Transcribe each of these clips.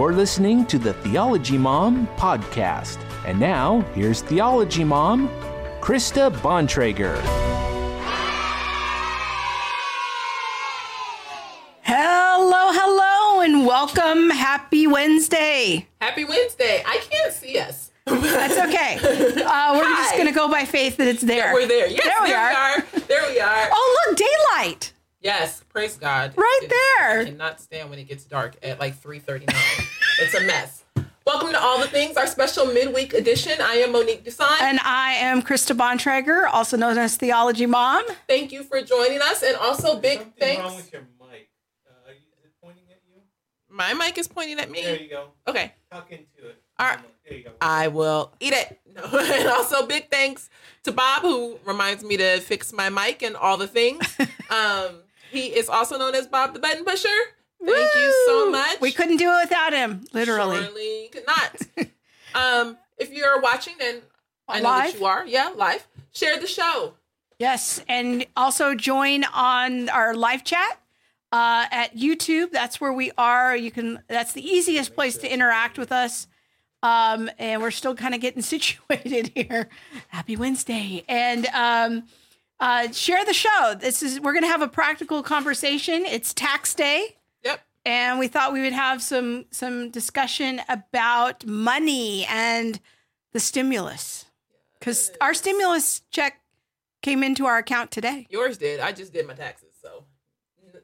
You're listening to the Theology Mom podcast. And now, here's Theology Mom, Krista Bontrager. Hello, hello, and welcome. Happy Wednesday. Happy Wednesday. I can't see us. That's okay. Uh, we're just going to go by faith that it's there. We're there. Yes, There we there, are. we are. There we are. Oh, look, daylight. Yes, praise God. Right It- there. I cannot stand when it gets dark at like 3:39. it's a mess. Welcome to All the Things, our special midweek edition. I am Monique Duson. And I am Krista Bontrager, also known as Theology Mom. Thank you for joining us, and also big Something thanks. wrong with your mic. Uh, is it pointing at you? My mic is pointing at me. There you go. Okay, Talk into it. All right. There you go. I will eat it. No. and also big thanks to Bob, who reminds me to fix my mic and all the things. um, he is also known as Bob the Button Pusher. Thank you so much. We couldn't do it without him, literally. Surely could not. um, if you're watching, and I know Live? that you are, yeah, live, share the show. Yes, and also join on our live chat uh, at YouTube. That's where we are. You can. That's the easiest place to interact with us. Um, and we're still kind of getting situated here. Happy Wednesday, and um, uh, share the show. This is we're gonna have a practical conversation. It's tax day Yep. and we thought we would have some some discussion about money and the stimulus because our stimulus check came into our account today. Yours did. I just did my taxes, so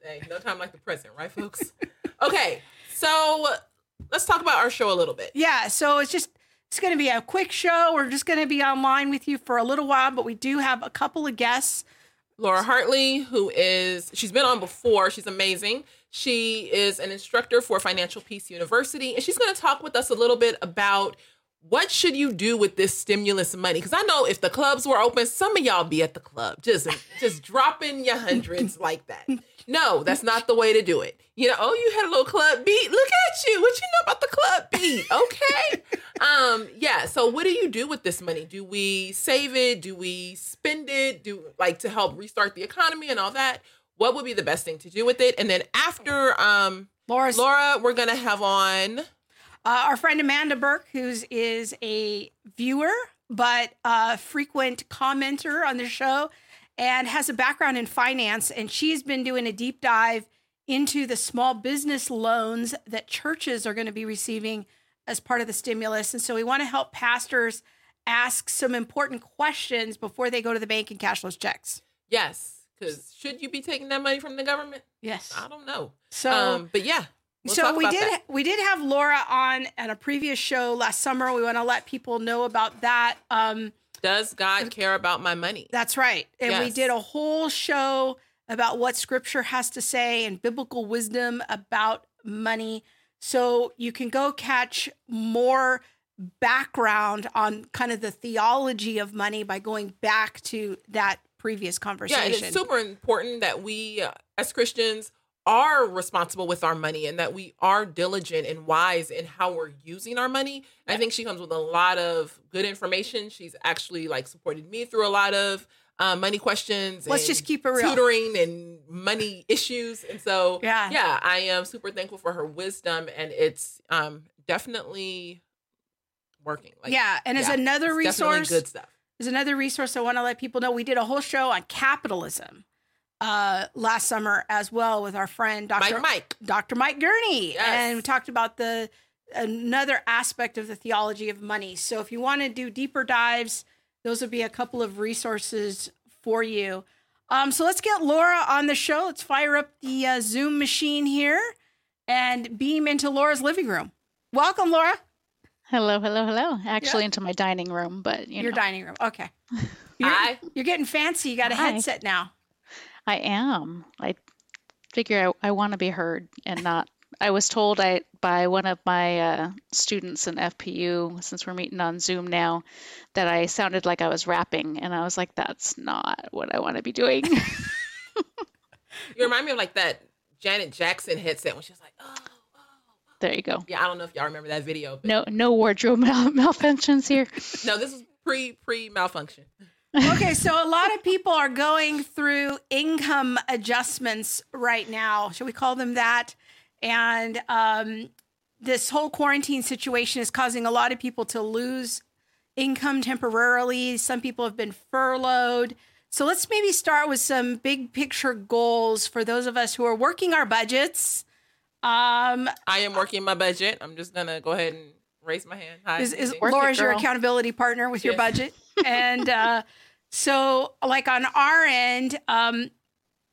hey, no time like the present, right, folks? okay, so let's talk about our show a little bit. Yeah, so it's just it's going to be a quick show. We're just going to be online with you for a little while, but we do have a couple of guests. Laura Hartley, who is she's been on before. She's amazing. She is an instructor for Financial Peace University, and she's going to talk with us a little bit about what should you do with this stimulus money. Because I know if the clubs were open, some of y'all be at the club just just dropping your hundreds like that. No, that's not the way to do it. You know, oh, you had a little club beat. Look at you. What you know about the club beat? Okay. um, yeah. So what do you do with this money? Do we save it? Do we spend it? Do like to help restart the economy and all that? What would be the best thing to do with it? And then after um Laura's Laura, we're gonna have on Uh, our friend Amanda Burke, who's is a viewer but a frequent commenter on the show, and has a background in finance, and she's been doing a deep dive into the small business loans that churches are going to be receiving as part of the stimulus, and so we want to help pastors ask some important questions before they go to the bank and cash those checks. yes, because should you be taking that money from the government? Yes. I don't know. So. um, but yeah. we'll so we did that. we did have Laura on at a previous show last summer. We want to let people know about that. Um, Does God care about my money? that's right, and we did a whole show about what Scripture has to say and biblical wisdom about money. So you can go catch more background on kind of the theology of money by going back to that previous conversation. and it's super important that we, uh, as Christians, are responsible with our money and that we are diligent and wise in how we're using our money. I think she comes with a lot of good information. She's actually like supported me through a lot of uh, money questions. Let's and just keep it real. Tutoring and money issues, and so Yeah. yeah, I am super thankful for her wisdom, and it's um definitely working. Like, yeah, and as yeah, another resource, good stuff. There's another resource I want to let people know. We did a whole show on capitalism uh, last summer as well with our friend Dr. Mike, Mike. Dr. Mike Gurney, Yes. and we talked about the another aspect of the theology of money. So if you want to do deeper dives, those would be a couple of resources for you. Um, so let's get Laura on the show. Let's fire up the uh, Zoom machine here and beam into Laura's living room. Welcome, Laura. Hello, hello, hello. Actually, into my dining room, but you Your know, dining room. Okay. You're, Hi. you're getting fancy. You got a Hi. headset now. I am. I figure I, I want to be heard and not. I was told I by one of my uh, students in FPU, since we're meeting on Zoom now, that I sounded like I was rapping, and I was like, "That's not what I want to be doing." You remind me of like that Janet Jackson headset when she was like, oh, oh. there you go. Yeah, I don't know if y'all remember that video. But No, no wardrobe mal- malfunctions here. no, this is pre pre malfunction. Okay, so a lot of people are going through income adjustments right now. Should we call them that? And um, this whole quarantine situation is causing a lot of people to lose income temporarily. Some people have been furloughed. So let's maybe start with some big picture goals for those of us who are working our budgets. Um, I am working my budget. I'm just gonna go ahead and raise my hand. Hi. is, is Work it, Laura's your accountability partner with your budget? and uh, so, like on our end, um,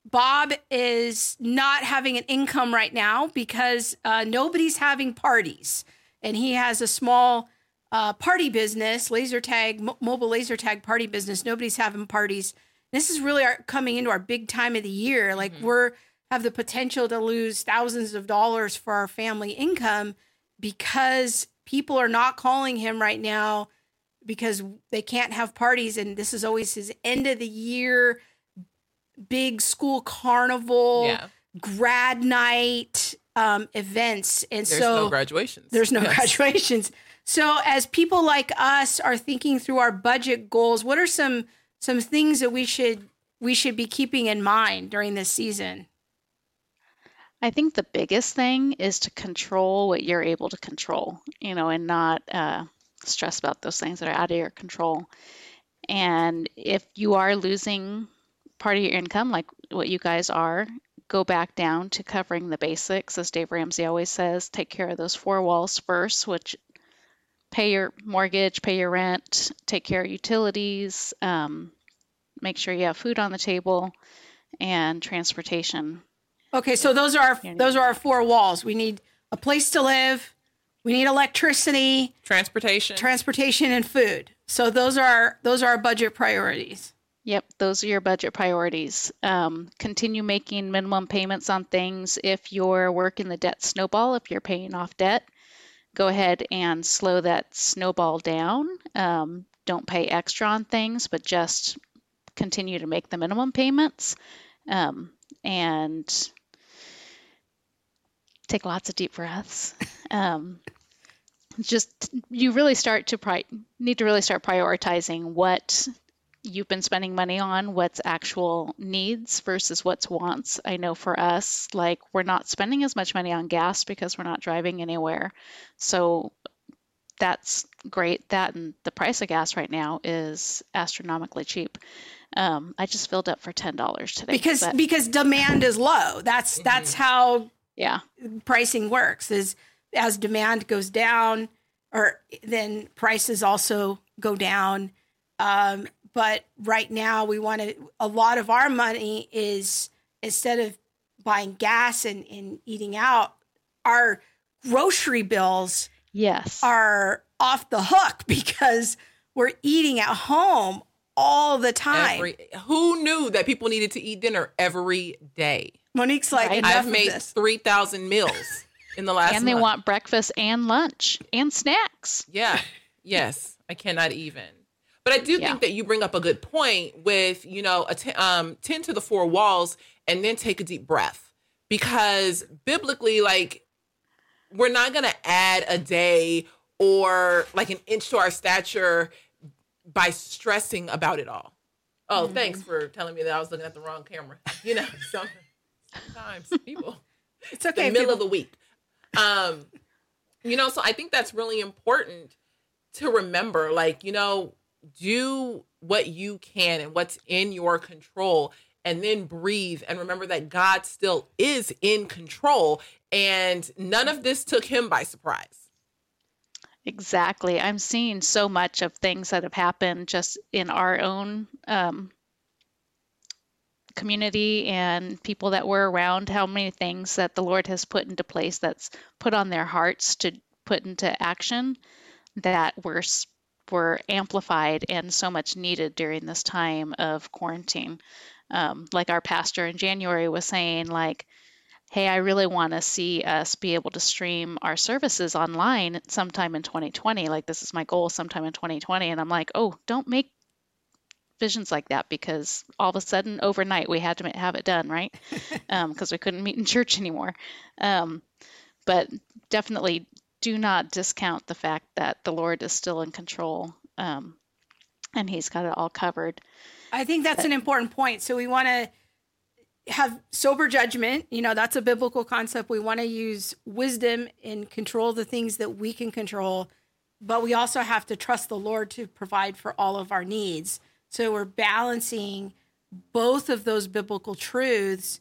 Bob is not having an income right now because uh, nobody's having parties, and he has a small uh, party business, laser tag, mo- mobile laser tag party business. Nobody's having parties. This is really our, coming into our big time of the year. Like we're have the potential to lose thousands of dollars for our family income because people are not calling him right now because they can't have parties and this is always his end of the year big school carnival Yeah. grad night um, events and There's so no graduations. there's no Yes. graduations so as people like us are thinking through our budget goals what are some some things that we should we should be keeping in mind during this season I think the biggest thing is to control what you're able to control, you know, and not uh, stress about those things that are out of your control. And if you are losing part of your income, like what you guys are, go back down to covering the basics, as Dave Ramsey always says. Take care of those four walls first, which pay your mortgage, pay your rent, take care of utilities, um, make sure you have food on the table, and transportation. Okay so those are our, those are our four walls we need a place to live we need electricity Transportation. transportation and food so those are those are our budget priorities Yep, those are your budget priorities. Um, continue making minimum payments on things. If you're working the debt snowball, if you're paying off debt, go ahead and slow that snowball down. Um, don't pay extra on things, but just continue to make the minimum payments. Um, and take lots of deep breaths. Um, just you really start to pri- need to really start prioritizing what you've been spending money on what's actual needs versus what's wants. I know for us, like we're not spending as much money on gas because we're not driving anywhere. So that's great. That and the price of gas right now is astronomically cheap. Um, I just filled up for ten dollars today. because but because demand is low that's that's how yeah, pricing works is as demand goes down or then prices also go down. Um, but right now we want to a lot of our money is instead of buying gas and, and eating out our grocery bills yes, are off the hook because we're eating at home all the time. Every, who knew that people needed to eat dinner every day? Monique's like Right. I've made this 3,000 meals in the last and they month. want breakfast and lunch and snacks. Yeah. Yes. I cannot even. But I do Yeah. think that you bring up a good point with, you know, att- um, tend to the four walls and then take a deep breath. Because biblically, like, we're not going to add a day or like an inch to our stature by stressing about it all. Oh, thanks for telling me that I was looking at the wrong camera. You know, some- sometimes people it's okay the middle people- of the week. Um, you know, so I think that's really important to remember. Like, you know, do what you can and what's in your control, and then breathe and remember that God still is in control, and none of this took him by surprise. Exactly. I'm seeing so much of things that have happened just in our own um, community and people that we're around, how many things that the Lord has put into place that's put on their hearts to put into action that were, were amplified and so much needed during this time of quarantine. Um, like our pastor in January was saying, like, hey, I really want to see us be able to stream our services online sometime in 2020. Like, this is my goal sometime in 2020. And I'm like, oh, don't make visions like that because all of a sudden, overnight, we had to have it done, right? Because we couldn't meet in church anymore. Um, but definitely do not discount the fact that the Lord is still in control um, and He's got it all covered. I think that's an important point. So we want to have sober judgment. You know, that's a biblical concept. We want to use wisdom and control the things that we can control, but we also have to trust the Lord to provide for all of our needs. So we're balancing both of those biblical truths.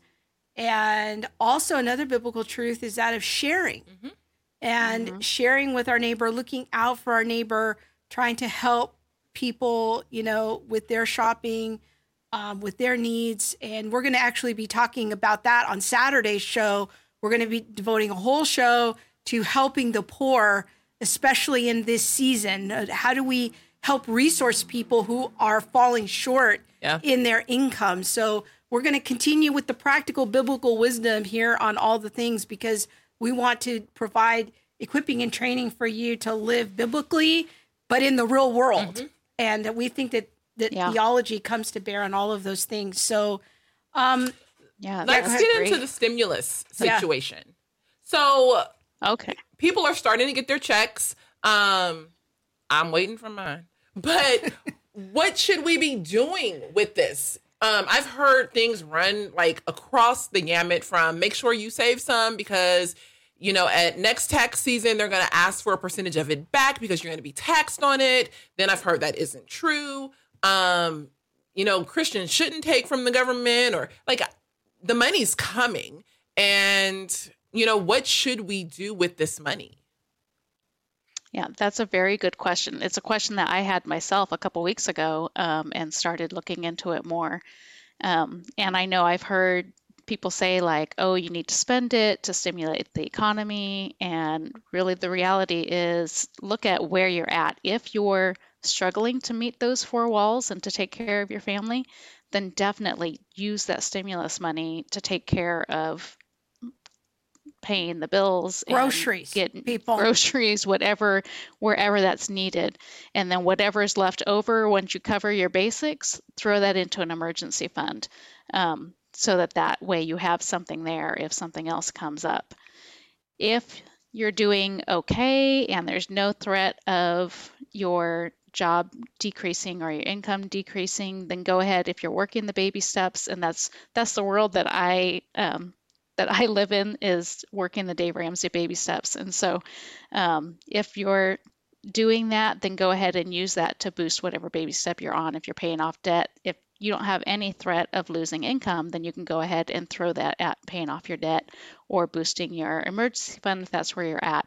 And also, another biblical truth is that of sharing and sharing with our neighbor, looking out for our neighbor, trying to help people, you know, with their shopping, um, with their needs. And we're going to actually be talking about that on Saturday's show. We're going to be devoting a whole show to helping the poor, especially in this season. Uh, How do we help resource people who are falling short Yeah. in their income? So we're going to continue with the practical biblical wisdom here on all the things because we want to provide equipping and training for you to live biblically, but in the real world. And we think that that Yeah. theology comes to bear on all of those things. So, um, Yeah, Let's that's get great. into the stimulus Yeah. situation. So Okay. people are starting to get their checks. Um, I'm waiting for mine. But what should we be doing with this? Um, I've heard things run like across the gamut from make sure you save some because you know at next tax season they're going to ask for a percentage of it back because you're going to be taxed on it. Then I've heard that isn't true. Um, you know, Christians shouldn't take from the government or like the money's coming and you know what should we do with this money Yeah, that's a very good question. It's a question that I had myself a couple weeks ago um, and started looking into it more. Um, and I know I've heard people say, like, oh, you need to spend it to stimulate the economy. And really, the reality is look at where you're at. If you're struggling to meet those four walls and to take care of your family, then definitely use that stimulus money to take care of paying the bills Groceries, getting people. groceries whatever wherever that's needed. And then whatever is left over once you cover your basics throw that into an emergency fund. Um, so that that way you have something there if something else comes up. If you're doing okay and there's no threat of your job decreasing or your income decreasing then go ahead if you're working the baby steps and that's that's the world that i um, that I live in is working the Dave Ramsey baby steps. And so um, if you're doing that, then go ahead and use that to boost whatever baby step you're on. If you're paying off debt, if you don't have any threat of losing income, then you can go ahead and throw that at paying off your debt or boosting your emergency fund if that's where you're at.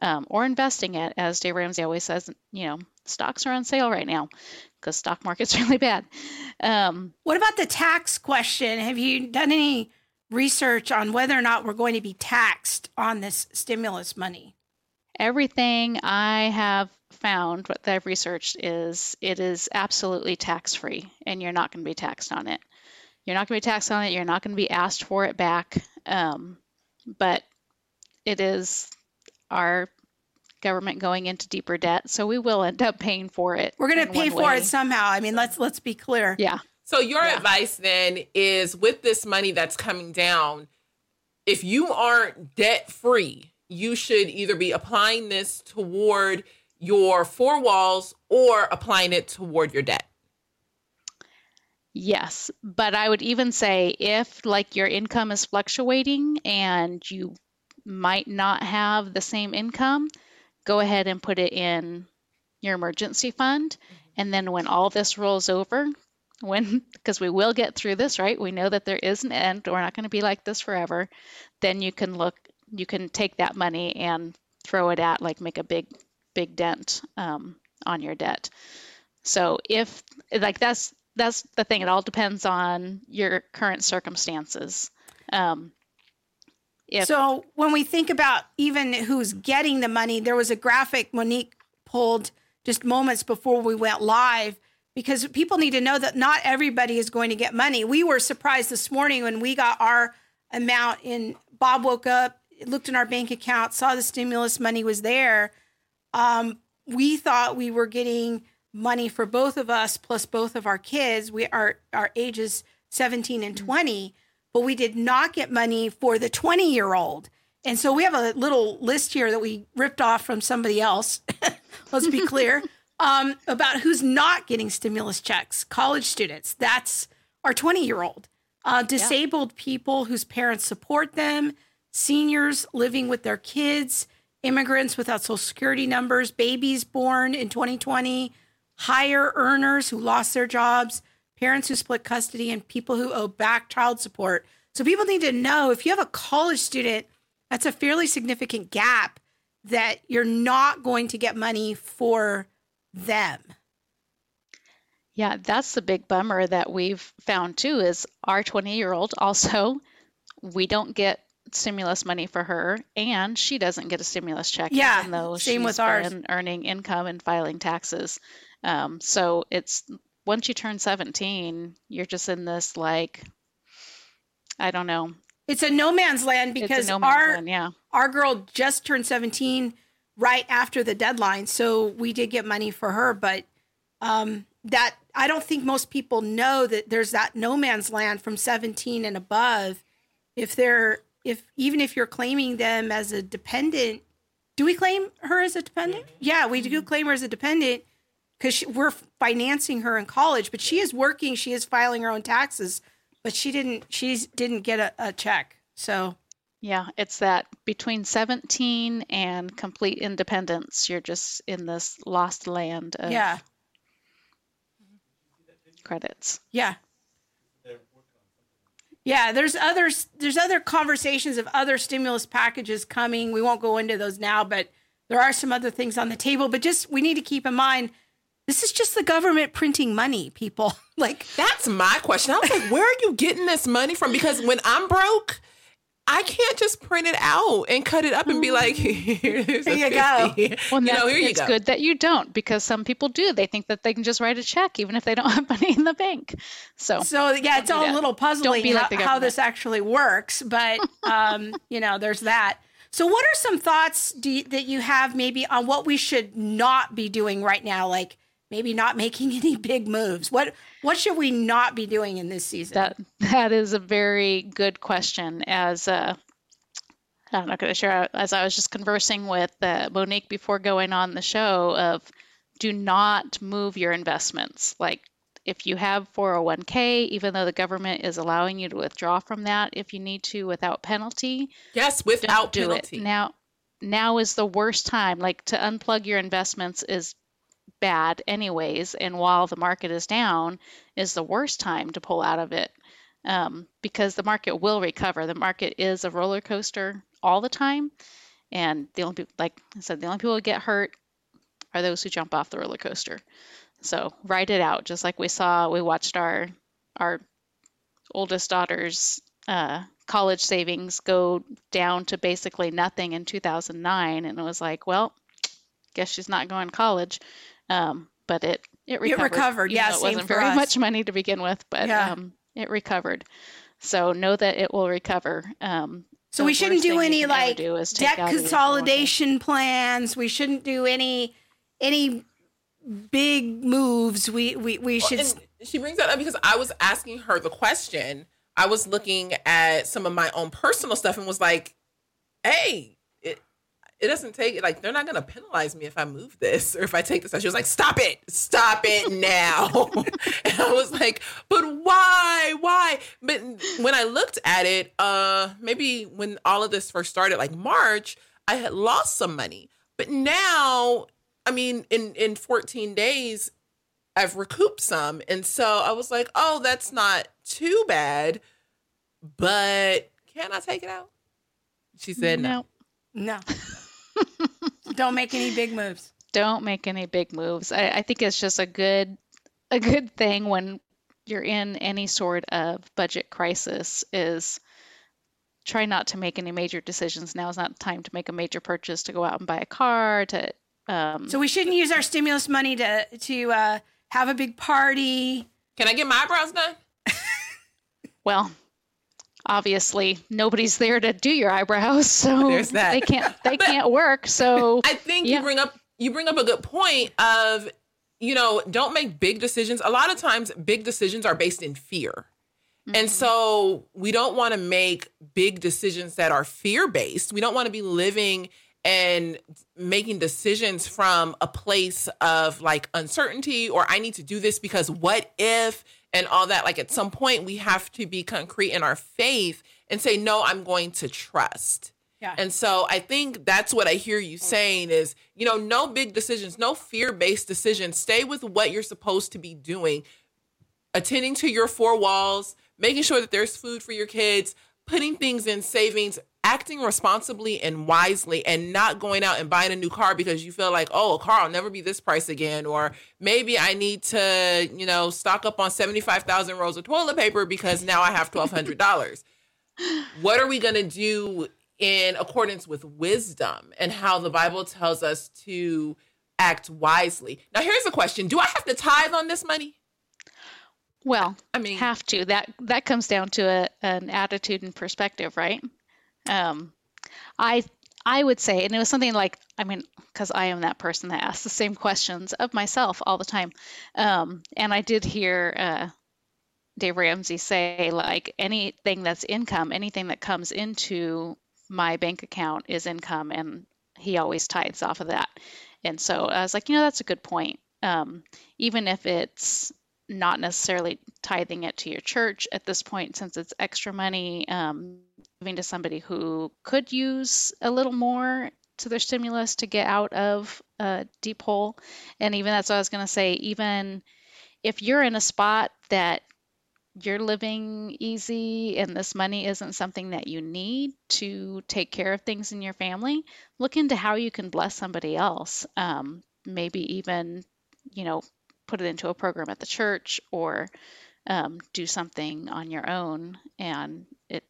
Um, or investing it, as Dave Ramsey always says, you know, stocks are on sale right now because stock market's really bad. Um, what about the tax question? Have you done any research on whether or not we're going to be taxed on this stimulus money? everything I have found, what I've researched, is it is absolutely tax free and you're not going to be taxed on it. You're not going to be taxed on it. You're not going to be asked for it back. Um, but it is our government going into deeper debt. So we will end up paying for it. We're going to pay for way. it somehow. I mean, let's let's be clear. Yeah. So your Yeah. advice then is with this money that's coming down, if you aren't debt free, you should either be applying this toward your four walls or applying it toward your debt. Yes, but I would even say if like your income is fluctuating and you might not have the same income, go ahead and put it in your emergency fund mm-hmm. and then when all this rolls over, when because we will get through this, right? We know that there is an end. We're not going to be like this forever. Then you can look you can take that money and throw it at like make a big big dent um, on your debt. So if like that's that's the thing. It all depends on your current circumstances. Um, if So when we think about even who's getting the money, there was a graphic Monique pulled just moments before we went live because people need to know that not everybody is going to get money. We were surprised this morning when we got our amount in Bob woke up, looked in our bank account, saw the stimulus money was there. Um, we thought we were getting money for both of us plus both of our kids. We are our ages 17 and 20, but we did not get money for the 20 year old. And so we have a little list here that we ripped off from somebody else. Let's be clear um, about who's not getting stimulus checks. College students. That's our 20 year old. uh, disabled people whose parents support them, seniors living with their kids, immigrants without social security numbers, babies born in 2020, higher earners who lost their jobs, parents who split custody, and people who owe back child support. So people need to know if you have a college student, that's a fairly significant gap that you're not going to get money for them. Yeah, that's the big bummer that we've found too is our 20 year old also, we don't get stimulus money for her and she doesn't get a stimulus check Yeah, even though same she's with ours. been earning income and filing taxes. Um, so it's once you turn 17, you're just in this like, I don't know. It's a no man's land because no man's our land, yeah. our girl just turned 17 right after the deadline. So we did get money for her but um that i don't think most people know that there's that no man's land from 17 and above. If they're if even if you're claiming them as a dependent do we claim her as a dependent? Yeah. We do claim her as a dependent because we're financing her in college but she is working she is filing her own taxes but she didn't she didn't get a, a check. So Yeah, it's that between 17 and complete independence, you're just in this lost land of yeah credits. Yeah. Yeah, there's other there's other conversations of other stimulus packages coming. We won't go into those now, but there are some other things on the table, but just we need to keep in mind this is just the government printing money, people. like That's my question. I was like, where are you getting this money from? Because when I'm broke, I can't just print it out and cut it up and be like, here's Here you go. Well, you know, here you it's go. good that you don't because some people do. They think that they can just write a check even if they don't have money in the bank. So, so yeah, it's all a little puzzling be like how, how this actually works, but um, you know, there's that. So what are some thoughts do you, that you have maybe on what we should not be doing right now like maybe not making any big moves. What what should we not be doing in this season? That that is a very good question. As uh, I'm not going to share, as I was just conversing with uh, Monique before going on the show, of do not move your investments. Like if you have 401k, even though the government is allowing you to withdraw from that if you need to without penalty, Yes, don't without do penalty. it now. Now is the worst time. Like to unplug your investments is bad anyways, and while the market is down, is the worst time to pull out of it um, because the market will recover. The market is a roller coaster all the time, and the only people, like I said, the only people who get hurt are those who jump off the roller coaster. So write it out, just like we saw. We watched our our oldest daughter's uh, college savings go down to basically nothing in 2009, and it was like, well, guess she's not going to college. Um, but it it recovered. It recovered, yeah, It same wasn't for very us. much money to begin with, but Yeah. um, it recovered. So know that it will recover. Um, so we shouldn't do any like do debt out of your 401k. consolidation plans. We shouldn't do any any big moves. We we we should And she brings that up because I was asking her the question. I was looking at some of my own personal stuff and was like, "Hey, it it doesn't take like they're not to penalize me if I move this or if I take this." She was like, "Stop it, stop it now!" and I was like, "But why? Why?" But when I looked at it, uh, maybe when all of this first started, like March, I had lost some money, but now. I mean, in in 14 days, I've recouped some. And so I was like, oh, that's not too bad, but can I take it out? She said no. no. no. Don't make any big moves. don't make any big moves. I, I think it's just a good a good thing when you're in any sort of budget crisis is try not to make any major decisions. Now is not the time to make a major purchase to go out and buy a car to um, So we shouldn't use our stimulus money to to uh, have a big party. Can I get my eyebrows done? well obviously nobody's there to do your eyebrows so they can't they can't work so I think Yeah. you bring up you bring up a good point of you know don't make big decisions. A lot of times, big decisions are based in fear. And mm-hmm. so we don't want to make big decisions that are fear based. We don't want to be living and making decisions from a place of like uncertainty or I need to do this because what if and all that. Like at some point, we have to be concrete in our faith and say, no, I'm going to trust. Yeah. And so I think that's what I hear you saying is, you know, no big decisions, no fear based decisions. Stay with what you're supposed to be doing, attending to your four walls, making sure that there's food for your kids, putting things in savings, acting responsibly and wisely, and not going out and buying a new car because you feel like, oh, a car will never be this price again. Or maybe I need to, you know, stock up on 75,000 rolls of toilet paper because now I have $1,200. what are we going to do in accordance with wisdom and how the Bible tells us to act wisely? Now, here's a question Do I have to tithe on this money? Well, I mean, have to. That that comes down to a, an attitude and perspective, right? Um, I I would say, and it was something like, I mean, because I am that person that asks the same questions of myself all the time. Um, and I did hear uh, Dave Ramsey say, like, anything that's income, anything that comes into my bank account is income, and he always tithes off of that. And so I was like, you know, that's a good point. Um, even if it's not necessarily tithing it to your church at this point, since it's extra money, um, giving to somebody who could use a little more to their stimulus to get out of a deep hole. And even that's what I was going to say, even if you're in a spot that you're living easy and this money isn't something that you need to take care of things in your family, look into how you can bless somebody else. Um, maybe even, you know, put it into a program at the church or um, do something on your own. And it,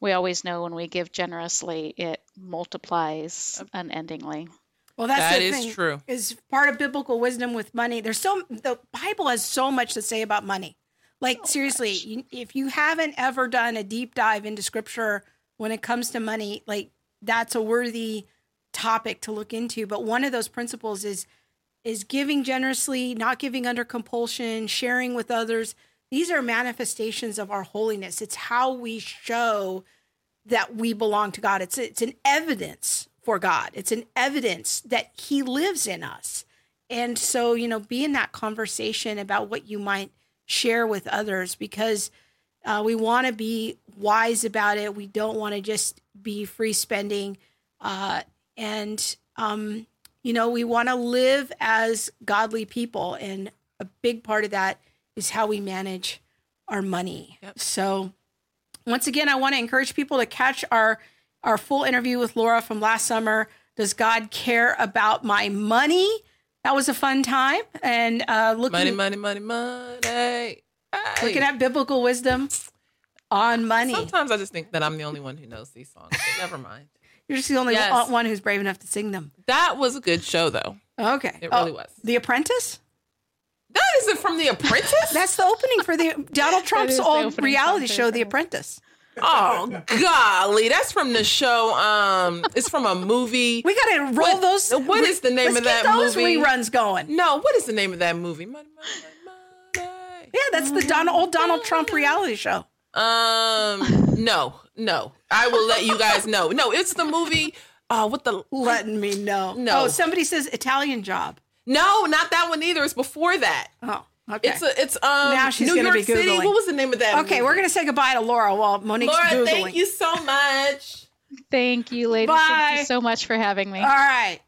we always know when we give generously, it multiplies unendingly. Well, that's That the is thing, true. Is part of biblical wisdom with money. There's so the Bible has so much to say about money. Like seriously, you, if you haven't ever done a deep dive into Scripture when it comes to money, like that's a worthy topic to look into. But one of those principles is is giving generously, not giving under compulsion, sharing with others. These are manifestations of our holiness. It's how we show that we belong to God. It's it's an evidence for God. It's an evidence that He lives in us. And so, you know, be in that conversation about what you might share with others because uh, we want to be wise about it. We don't want to just be free spending. Uh, and, um, you know, we want to live as godly people. And a big part of that is how we manage our money. Yep. So, once again, I want to encourage people to catch our our full interview with Laura from last summer. Does God care about my money? That was a fun time, and uh, looking money, money, money, money. Hey. looking at biblical wisdom on money. Sometimes I just think that I'm the only one who knows these songs. But never mind. You're just the only Yes. one- one who's brave enough to sing them. That was a good show, though. Okay, It really was. The Apprentice. That isn't from The Apprentice. That's the opening for the Donald Trump's the old reality show, The The Apprentice. oh golly, that's from the show. Um, it's from a movie. We got to roll What- those. what is the name let's of get that those movie? reruns going. No, what is the name of that movie? Money, money, money, money. Yeah, that's the Donald, old Donald Trump reality show. Um, no, no. I will let you guys know. No, it's the movie. Uh, what the? Letting me know. No. Oh, somebody says Italian job. No, not that one either. It's before that. Oh, okay. It's a, it's um. Now she's New gonna York be City. Googling. What was the name of that? okay, movie? we're gonna say goodbye to Laura while Monique's Laura, googling. thank you so much. Thank you, ladies. Bye. Thank you so much for having me. All right.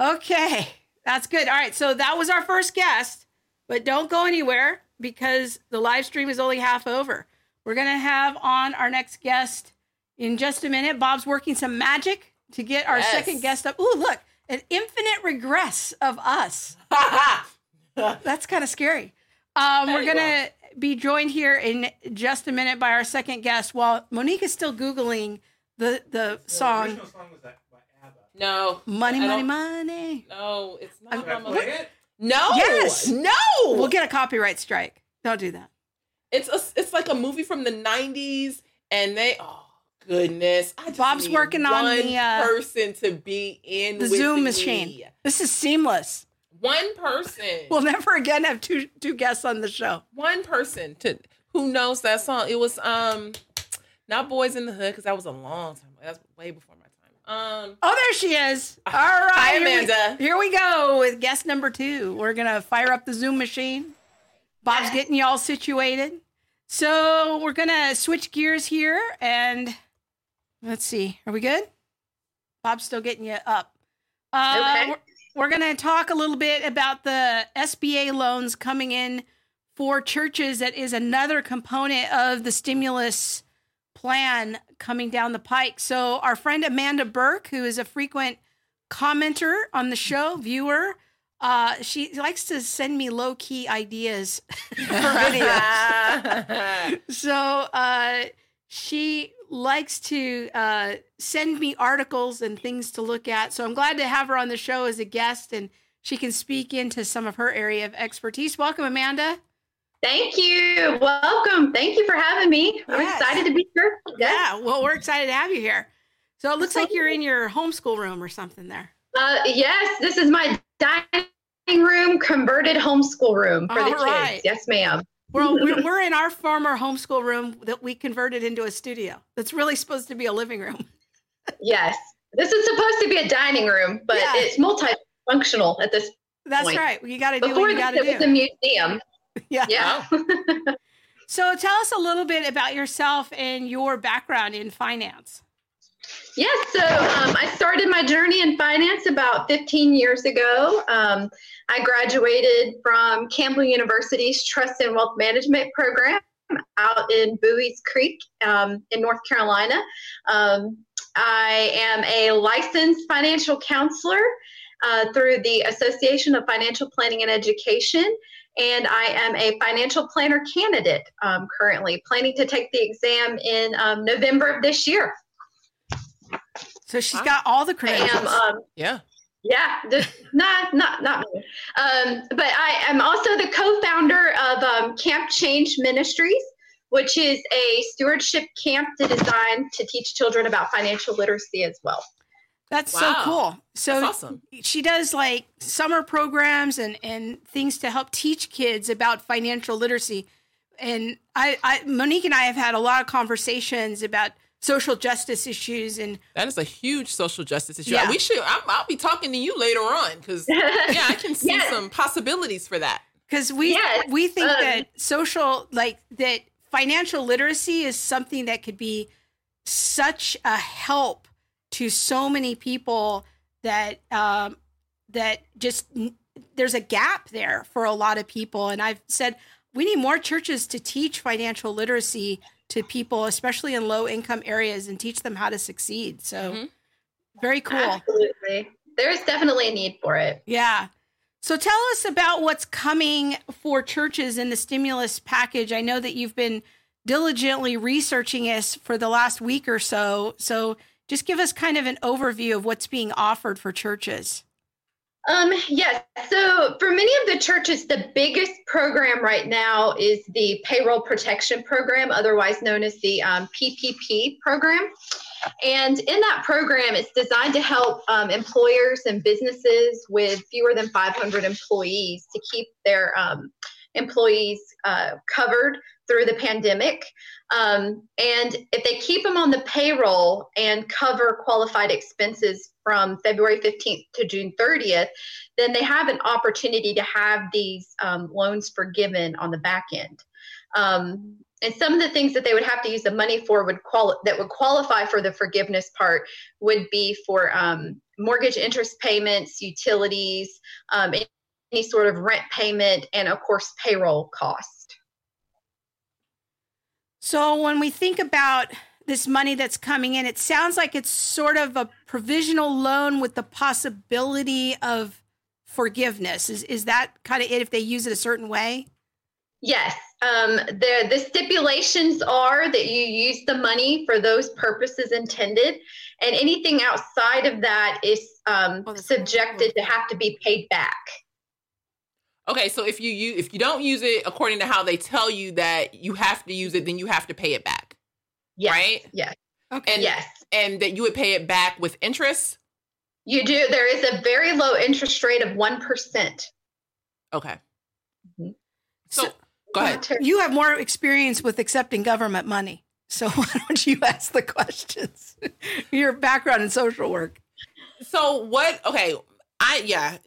Okay. That's good. All right. So that was our first guest, but don't go anywhere because the live stream is only half over. We're going to have on our next guest in just a minute. Bob's working some magic to get our Yes. second guest up. Ooh, look, an infinite regress of us. That's kind of scary. Um, we're going to be joined here in just a minute by our second guest while Monique is still Googling the, the The song original song was that by ABBA. no, Money, I Money, Money. No, it's not. Should I from a- play it? No, Yes. no. We'll get a copyright strike. Don't do that. It's a, it's like a movie from the '90s, and they oh goodness, I Bob's working on the, uh, person to be in The Zoom me. machine. This is seamless. One person, We'll never again have two two guests on the show. one person to who knows that song. It was um not Boys in the Hood because that was a long time. That's way before my time. Um, Oh, there she is. All right. Hi, here we- Amanda. Here we, go with guest number two. We're gonna fire up the Zoom machine. Bob's getting you all situated. So we're gonna switch gears here and let's see. Are we good? Bob's still getting you up. Uh, Okay. we're, we're gonna talk a little bit about the SBA loans coming in for churches. That is another component of the stimulus plan coming down the pike. So our friend Amanda Burke, who is a frequent commenter on the show, viewer, uh, she likes to send me low key ideas for videos. so uh, she likes to uh, send me articles and things to look at. So I'm glad to have her on the show as a guest, and she can speak into some of her area of expertise. Welcome, Amanda. Thank you. Welcome. Thank you for having me. I'm Yes. excited to be here. Yeah, well, we're excited to have you here. So it looks like you're in your homeschool room or something there. Uh, yes, this is my dining room converted homeschool room for the All kids. Yes, ma'am. Well, we're, we're in our former homeschool room that we converted into a studio. That's really supposed to be a living room. Yes. This is supposed to be a dining room, but Yeah. it's multifunctional at this That's Point. right. You got to do Before what you this, got to it was a museum. yeah. Yeah. So tell us a little bit about yourself and your background in finance. Yes, so um, I started my journey in finance about 15 years ago. Um, I graduated from Campbell University's Trust and Wealth Management program out in Buies Creek um, in North Carolina. Um, I am a licensed financial counselor uh, through the Association of Financial Planning and Education. And I am a financial planner candidate um, currently, planning to take the exam in um, November of this year. So she's Wow. got all the I credentials. am, um, yeah. yeah, just, not not not me. Um, but I am also the co-founder of um, Camp Change Ministries, which is a stewardship camp to design to teach children about financial literacy as well. That's so cool. So That's awesome. she does like summer programs and and things to help teach kids about financial literacy. And I, I Monique and I have had a lot of conversations about social justice issues and That is a huge social justice issue. Yeah. We should. I'm, I'll be talking to you later on because yeah, I can see Yes. some possibilities for that. because we Yes, we think um, that social like that financial literacy is something that could be such a help to so many people that um, that just there's a gap there for a lot of people and i've said we need more churches to teach financial literacy to people especially in low income areas and teach them how to succeed so Mhm. very cool Absolutely, there is definitely a need for it. yeah. So tell us about what's coming for churches in the stimulus package. I know that you've been diligently researching this for the last week or so. So just give us kind of an overview of what's being offered for churches. Um, yes. So for many of the churches, the biggest program right now is the payroll protection program, otherwise known as the um, PPP program. And in that program, it's designed to help um, employers and businesses with fewer than 500 employees to keep their um, employees uh, covered through the pandemic. Um, and if they keep them on the payroll and cover qualified expenses from February 15th to June 30th, then they have an opportunity to have these um, loans forgiven on the back end. Um, and some of the things that they would have to use the money for would quali- that would qualify for the forgiveness part would be for um, mortgage interest payments, utilities, um, any, sort of rent payment, and of course payroll cost. So when we think about this money that's coming in, it sounds like it's sort of a provisional loan with the possibility of forgiveness. Is is that kind of it if they use it a certain way? Yes. Um, the the stipulations are that you use the money for those purposes intended, and anything outside of that is um, Oh, subjected to have to be paid back. Okay, so if you use, if you don't use it according to how they tell you that you have to use it, then you have to pay it back, Yes. right? Yes. Okay. And yes. and that you would pay it back with interest. You do. There is a very low interest rate of one percent. Okay. Mhm. So, So- go ahead. You have more experience with accepting government money. So why don't you ask the questions? Your background in social work. So what? Okay, I yeah,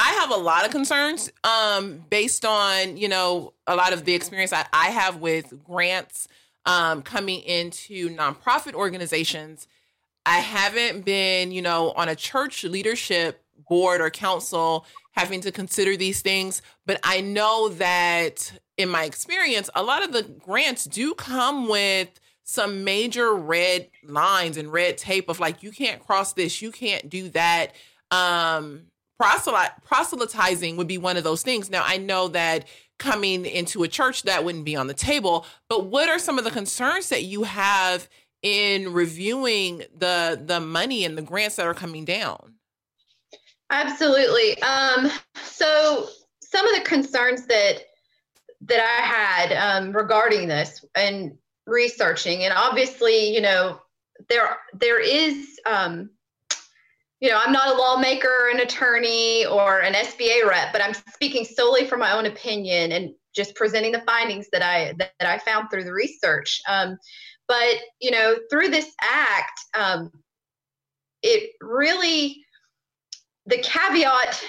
I have a lot of concerns um, based on, you know, a lot of the experience that I have with grants um, coming into nonprofit organizations. I haven't been, you know, on a church leadership board or council having to consider these things, but I know that in my experience, a lot of the grants do come with some major red lines and red tape of like, you can't cross this, you can't do that. Um, proselytizing would be one of those things. Now, I know that coming into a church that wouldn't be on the table, but what are some of the concerns that you have in reviewing the the money and the grants that are coming down? Absolutely. Um, so some of the concerns that that I had um, regarding this and researching, and obviously, you know, there there is um, you know, I'm not a lawmaker, an attorney, or an SBA rep, but I'm speaking solely from my own opinion and just presenting the findings that I that, that I found through the research. Um, but you know, through this act, um, it really the caveat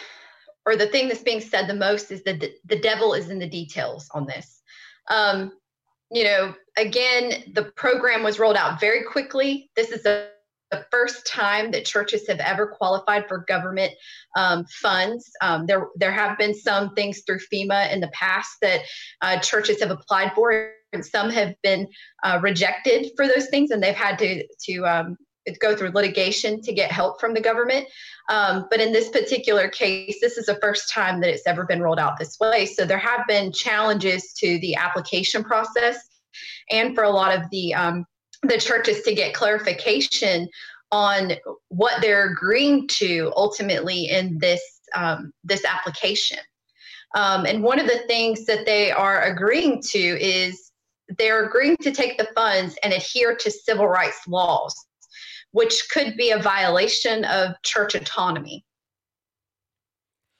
or the thing that's being said the most is that the, the devil is in the details on this. Um, you know, again, the program was rolled out very quickly. This is a the first time that churches have ever qualified for government um, funds. Um, there, there have been some things through FEMA in the past that uh, churches have applied for, and some have been uh, rejected for those things, and they've had to to um, go through litigation to get help from the government. Um, but in this particular case, this is the first time that it's ever been rolled out this way. So there have been challenges to the application process, and for a lot of the um, the churches to get clarification on what they're agreeing to ultimately in this um, this application. Um, and one of the things that they are agreeing to is they're agreeing to take the funds and adhere to civil rights laws, which could be a violation of church autonomy.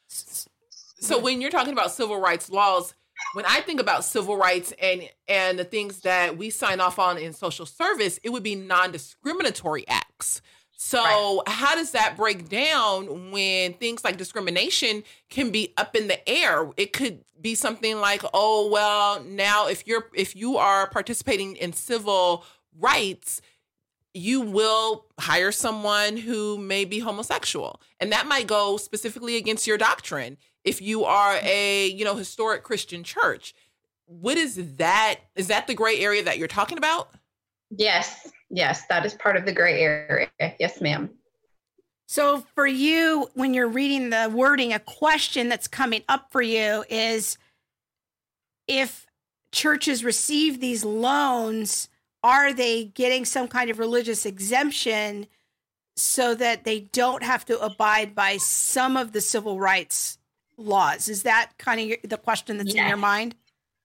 So, when you're talking about civil rights laws, when I think about civil rights and and the things that we sign off on in social service, it would be non-discriminatory acts. So, right. how does that break down when things like discrimination can be up in the air? It could be something like, "Oh, well, now if you're if you are participating in civil rights, you will hire someone who may be homosexual." And that might go specifically against your doctrine if you are a you know historic christian church what is that is that the gray area that you're talking about? Yes yes that is part of the gray area. Yes ma'am. So for you when you're reading the wording a question that's coming up for you is if churches receive these loans are they getting some kind of religious exemption so that they don't have to abide by some of the civil rights laws. Is that kind of the question that's yes. in your mind?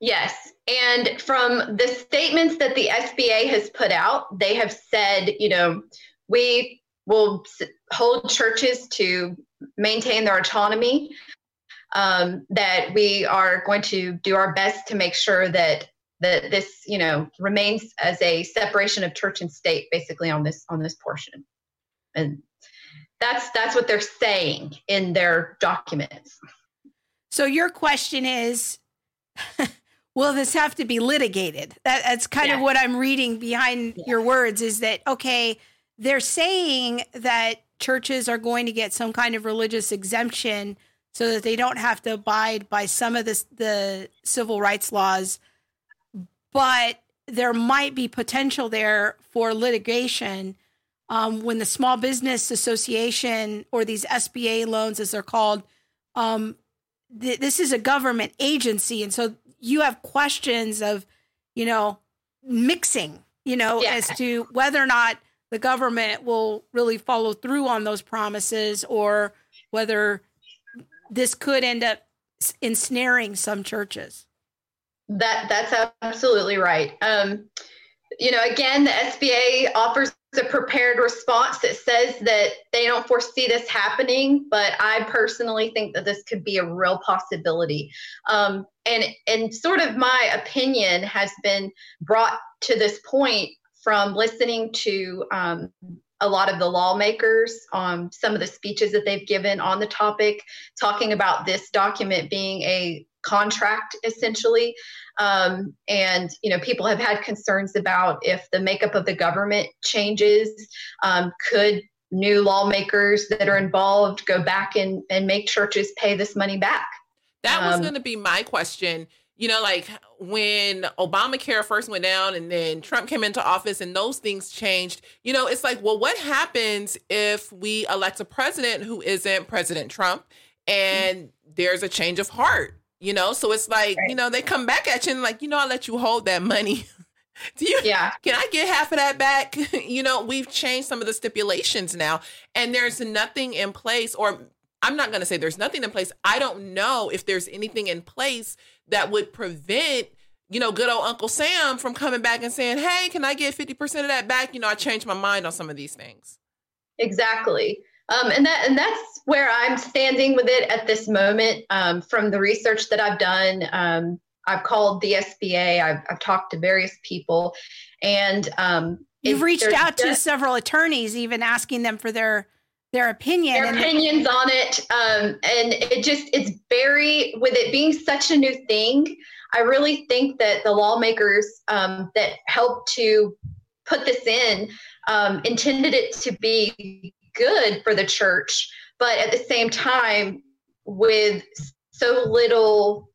Yes. And from the statements that the SBA has put out, they have said, you know, we will hold churches to maintain their autonomy, um, that we are going to do our best to make sure that that this, you know, remains as a separation of church and state, basically on this on this portion. And that's that's what they're saying in their documents. So your question is will this have to be litigated? That, that's kind yeah. of what I'm reading behind yeah. your words is that okay, they're saying that churches are going to get some kind of religious exemption so that they don't have to abide by some of this, the civil rights laws, but there might be potential there for litigation um, when the Small Business Association or these SBA loans, as they're called, um, th- this is a government agency, and so you have questions of, you know, mixing, you know, yeah. as to whether or not the government will really follow through on those promises, or whether this could end up ensnaring some churches. That that's absolutely right. Um, you know, again, the SBA offers a prepared response that says that they don't foresee this happening, but I personally think that this could be a real possibility. Um, and and sort of my opinion has been brought to this point from listening to um, a lot of the lawmakers, um, some of the speeches that they've given on the topic, talking about this document being a contract essentially. Um, and you know, people have had concerns about if the makeup of the government changes, um, could new lawmakers that are involved go back and, and make churches pay this money back? That was um, going to be my question. You know, like when Obamacare first went down and then Trump came into office and those things changed, you know, it's like, well, what happens if we elect a president who isn't President Trump and there's a change of heart? You know, so it's like, right. you know, they come back at you and like, you know, I'll let you hold that money. Do you yeah. can I get half of that back? you know, we've changed some of the stipulations now and there's nothing in place or I'm not going to say there's nothing in place. I don't know if there's anything in place that would prevent, you know, good old Uncle Sam from coming back and saying, "Hey, can I get 50% of that back?" You know, I changed my mind on some of these things. Exactly. Um, and that and that's where I'm standing with it at this moment. Um, from the research that I've done, um, I've called the SBA. I've, I've talked to various people, and um, you've reached out to several attorneys, even asking them for their their opinion their opinions on it um, and it just it's very with it being such a new thing i really think that the lawmakers um, that helped to put this in um, intended it to be good for the church but at the same time with so little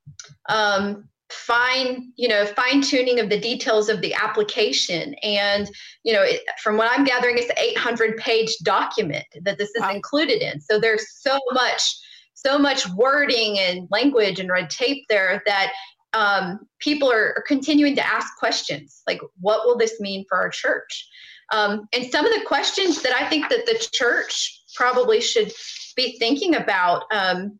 um, fine you know fine tuning of the details of the application. And you know it, from what i'm gathering it's an 800 page document that this is wow. included in. So there's so much so much wording and language and red tape there that um, people are, are, continuing to ask questions like what will this mean for our church um, and some of the questions that i think that the church probably should be thinking about um,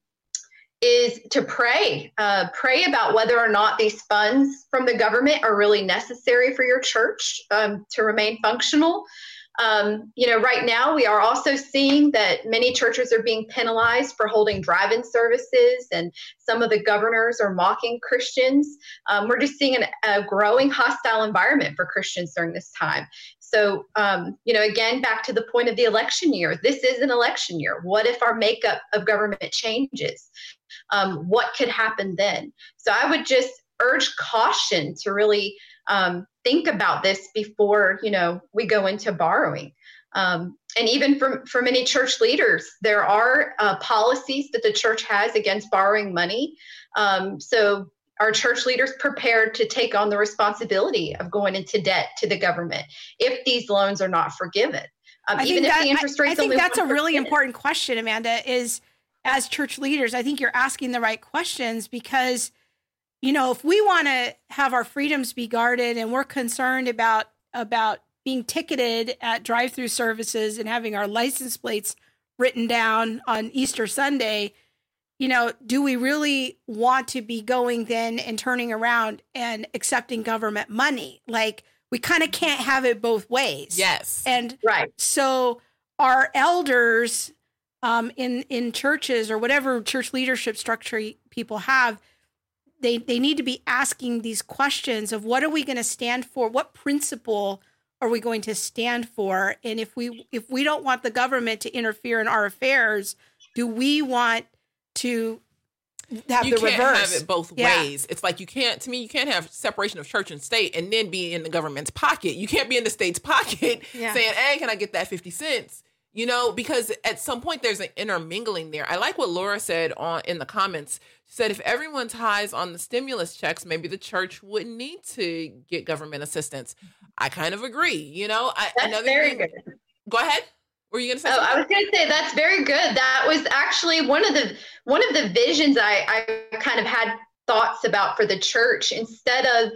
is to pray. Uh, pray about whether or not these funds from the government are really necessary for your church um, to remain functional. Um, you know, right now we are also seeing that many churches are being penalized for holding drive in services, and some of the governors are mocking Christians. Um, we're just seeing an, a growing hostile environment for Christians during this time. So, um, you know, again, back to the point of the election year, this is an election year. What if our makeup of government changes? um, what could happen then. So I would just urge caution to really um, think about this before you know we go into borrowing. Um, and even for, for many church leaders, there are uh, policies that the church has against borrowing money. Um, so are church leaders prepared to take on the responsibility of going into debt to the government if these loans are not forgiven? Um, even if that, the interest rates I, I think that's a really important question, Amanda. Is as church leaders, I think you're asking the right questions because, you know, if we want to have our freedoms be guarded and we're concerned about about being ticketed at drive-through services and having our license plates written down on Easter Sunday, you know, do we really want to be going then and turning around and accepting government money? Like we kind of can't have it both ways. Yes. And right. So our elders um, in in churches or whatever church leadership structure people have, they they need to be asking these questions of what are we going to stand for? What principle are we going to stand for? And if we if we don't want the government to interfere in our affairs, do we want to have you the can't reverse. have it both yeah. ways. It's like you can't. To me, you can't have separation of church and state and then be in the government's pocket. You can't be in the state's pocket yeah. saying, "Hey, can I get that fifty cents?" you know because at some point there's an intermingling there i like what laura said on in the comments she said if everyone ties on the stimulus checks maybe the church wouldn't need to get government assistance i kind of agree you know I, that's another very thing, good go ahead were you gonna say oh, i was gonna say that's very good. That was actually one of the one of the visions i i kind of had thoughts about for the church. Instead of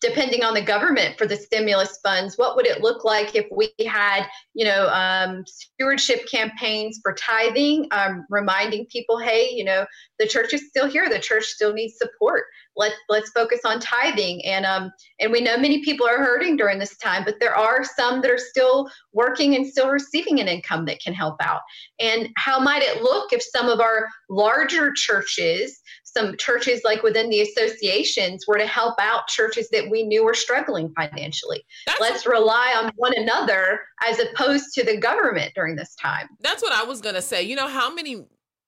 depending on the government for the stimulus funds what would it look like if we had you know um, stewardship campaigns for tithing um, reminding people hey you know the church is still here. The church still needs support. Let's let's focus on tithing. And um and we know many people are hurting during this time but there are some that are still working and still receiving an income that can help out. And how might it look if some of our larger churches some churches like within the associations were to help out churches that we knew were struggling financially. That's, Let's rely on one another as opposed to the government during this time. that's what I was gonna say. You know, how many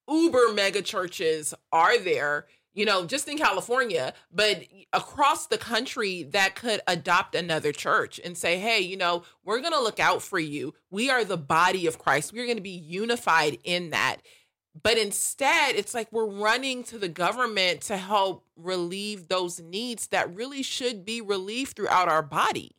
uber mega churches are there? You know, just in California, but across the country that could adopt another church and say, hey, you know, we're gonna look out for you. We are the body of Christ. We're gonna be unified in that. But instead, it's like we're running to the government to help relieve those needs that really should be relieved throughout our body.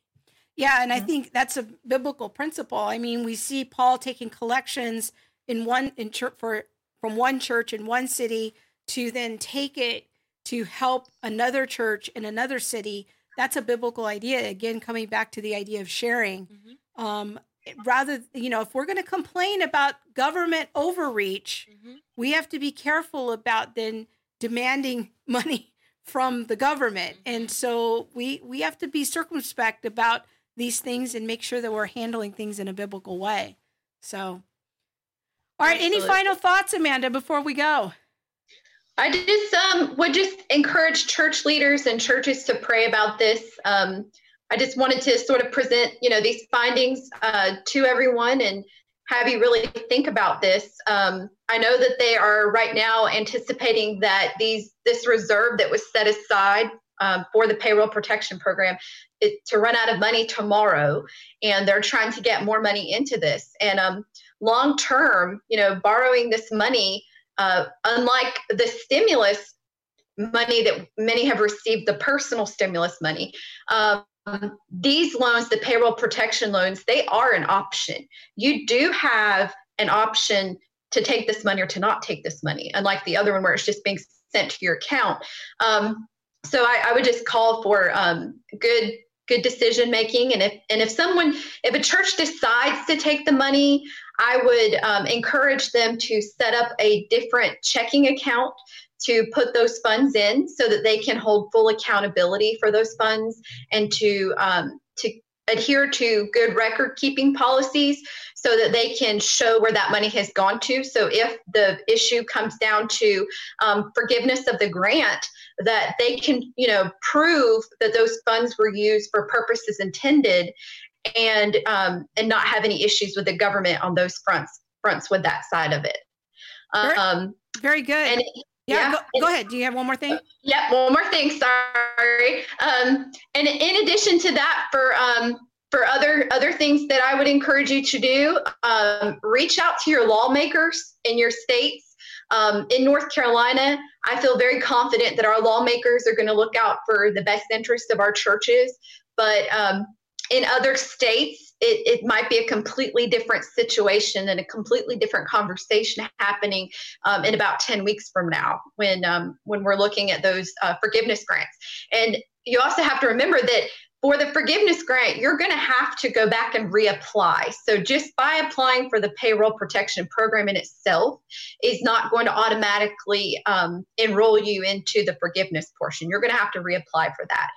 Yeah, and I think that's a biblical principle. I mean, we see Paul taking collections in one in church for from one church in one city to then take it to help another church in another city. That's a biblical idea. Again, coming back to the idea of sharing. Mhm. Um, rather, you know, if we're going to complain about government overreach, we have to be careful about then demanding money from the government. And so we we have to be circumspect about these things and make sure that we're handling things in a biblical way. So all right any final thoughts amanda before we go? I just um, would just encourage church leaders and churches to pray about this. Um, I just wanted to sort of present, you know, these findings uh, to everyone and have you really think about this. Um, I know that they are right now anticipating that these this reserve that was set aside um, for the payroll protection program it, to run out of money tomorrow, and they're trying to get more money into this. And um, long term, you know, borrowing this money uh, unlike the stimulus money that many have received, the personal stimulus money, um, these loans, the payroll protection loans, they are an option. You do have an option to take this money or to not take this money, unlike the other one where it's just being sent to your account. Um, so I, I would just call for um, good good decision making and if and if someone if a church decides to take the money I would um, encourage them to set up a different checking account to put those funds in so that they can hold full accountability for those funds and to um, to adhere to good record keeping policies so that they can show where that money has gone to so if the issue comes down to um, forgiveness of the grant that they can you know prove that those funds were used for purposes intended and um, and not have any issues with the government on those fronts fronts with that side of it. Very- Um, very good and yeah, yeah, go, go ahead do you have one more thing yeah, one more thing. Sorry. Um, and in addition to that, for um, for other other things that I would encourage you to do, um, reach out to your lawmakers in your states. Um, in North Carolina, I feel very confident that our lawmakers are going to look out for the best interests of our churches. But um, in other states, it, it might be a completely different situation and a completely different conversation happening um, in about 10 weeks from now when um, when we're looking at those uh, forgiveness grants. And you also have to remember that for the forgiveness grant, you're going to have to go back and reapply. So just by applying for the payroll protection program in itself is not going to automatically um, enroll you into the forgiveness portion. You're going to have to reapply for that.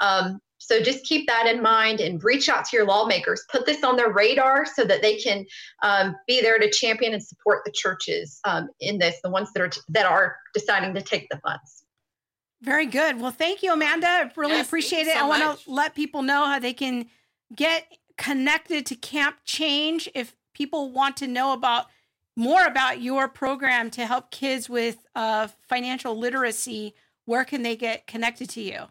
Um, so just keep that in mind and reach out to your lawmakers. Put this on their radar so that they can um, be there to champion and support the churches um, in this, the ones that are that are deciding to take the funds. very good. Well thank you amanda. Really Yes, appreciate it. so i want to let people know how they can get connected to camp change if people want to know about more about your program to help kids with uh, financial literacy. Where can they get connected to you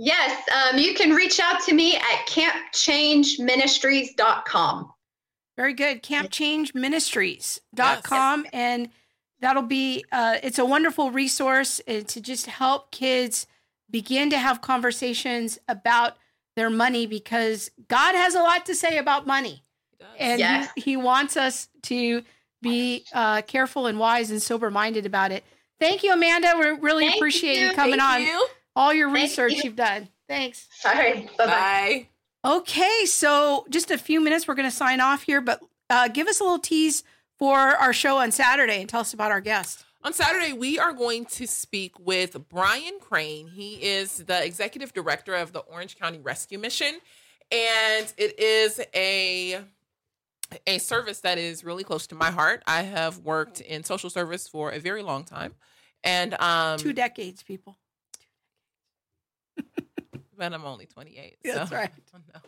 Yes, um, you can reach out to me at campchangeministries.com. Very good. Campchangeministries.com. And that'll be, uh, it's a wonderful resource uh, to just help kids begin to have conversations about their money because God has a lot to say about money. And Yes. he, he wants us to be uh, careful and wise and sober minded about it. Thank you, Amanda. We really Thank appreciate you, you. coming Thank on. you. All your Thank research you. you've done. Thanks. All right, bye bye. Bye. Okay, so just a few minutes, we're going to sign off here, but uh, give us a little tease for our show on Saturday and tell us about our guest. On Saturday, we are going to speak with Brian Crane. He is the executive director of the Orange County Rescue Mission, and it is a a service that is really close to my heart. I have worked in social service for a very long time, And um, Two decades, people. But I'm only 28. That's so right. Don't know.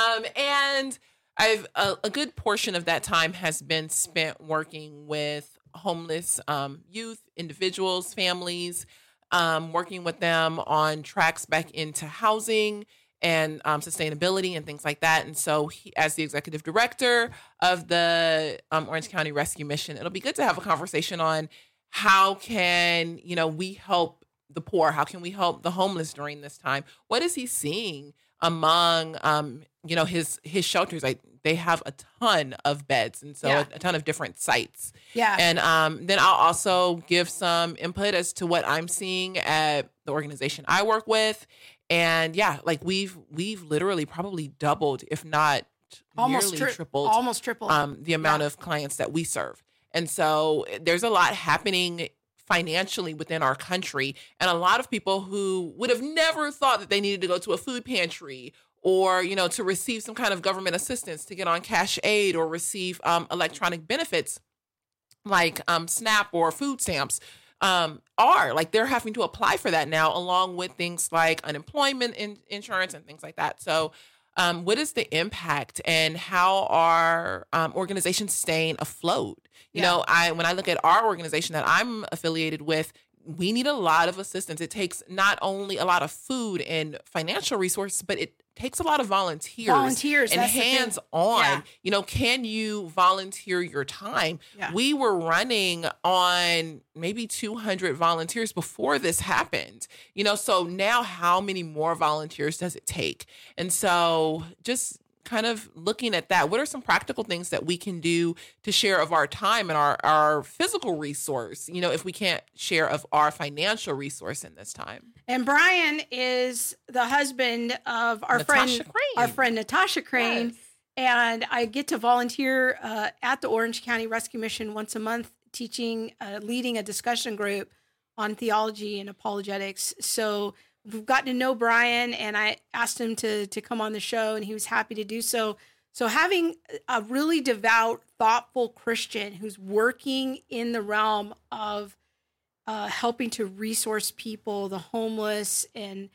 Um, and I've a, a good portion of that time has been spent working with homeless um, youth, individuals, families, um, working with them on tracks back into housing and um, sustainability and things like that. And so, he, as the executive director of the um, Orange County Rescue Mission, it'll be good to have a conversation on how can you know we help the poor? How can we help the homeless during this time? What is he seeing among um, you know his his shelters? Like they have a ton of beds, and so Yeah. a, a ton of different sites. Yeah. And um, then I'll also give some input as to what I'm seeing at the organization I work with. And yeah, like we've we've literally probably doubled, if not almost tri- tripled, Almost tripled. um, the amount of clients that we serve. And so there's a lot happening financially within our country. And a lot of people who would have never thought that they needed to go to a food pantry or, you know, to receive some kind of government assistance to get on cash aid or receive um, electronic benefits like um, SNAP or food stamps um, are like they're having to apply for that now, along with things like unemployment in- insurance and things like that. So, um, what is the impact and how are um, organizations staying afloat? You Yeah. know, I when I look at our organization that I'm affiliated with, we need a lot of assistance. It takes not only a lot of food and financial resources, but it takes a lot of volunteers, Volunteers, and that's the thing. hands on. Yeah. You know, can you volunteer your time? Yeah. We were running on maybe 200 volunteers before this happened. You know, so now how many more volunteers does it take? And so just kind of looking at that, what are some practical things that we can do to share of our time and our, our physical resource, you know, if we can't share of our financial resource in this time? And Brian is the husband of our Natasha friend, Crane. our friend Natasha Crane. Yes. And I get to volunteer uh, at the Orange County Rescue Mission once a month, teaching, uh, leading a discussion group on theology and apologetics. So we've gotten to know Brian, and I asked him to to come on the show, and he was happy to do so. So having a really devout, thoughtful Christian who's working in the realm of uh, helping to resource people, the homeless and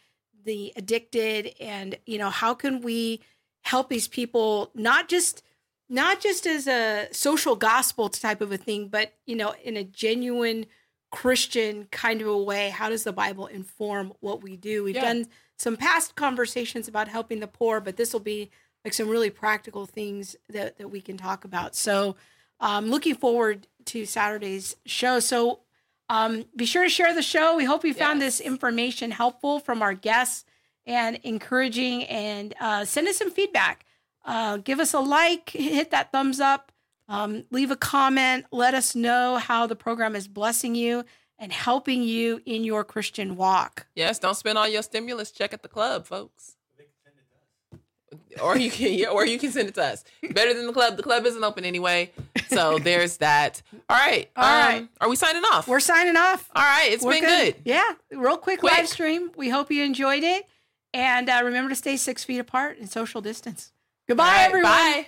the addicted, and you know how can we help these people not just not just as a social gospel type of a thing, but you know in a genuine Christian kind of a way. How does the Bible inform what we do? We've Yeah. done some past conversations about helping the poor, but this will be like some really practical things that, that we can talk about. So um looking forward to Saturday's show. So um, be sure to share the show. We hope you found Yes. this information helpful from our guests and encouraging, and uh, send us some feedback. Uh, give us a like, hit that thumbs up, um, leave a comment. Let us know how the program is blessing you and helping you in your Christian walk. Yes, don't spend all your stimulus check at the club, folks. Or you can, yeah, or you can send it to us. Better than the club. The club isn't open anyway, so there's that. All right, All right. Are we signing off? We're signing off. all right. It's We're been good. Yeah, real quick, Quick. live stream. We hope you enjoyed it. And uh, remember to stay six feet apart and social distance. Goodbye, right, everyone. Bye.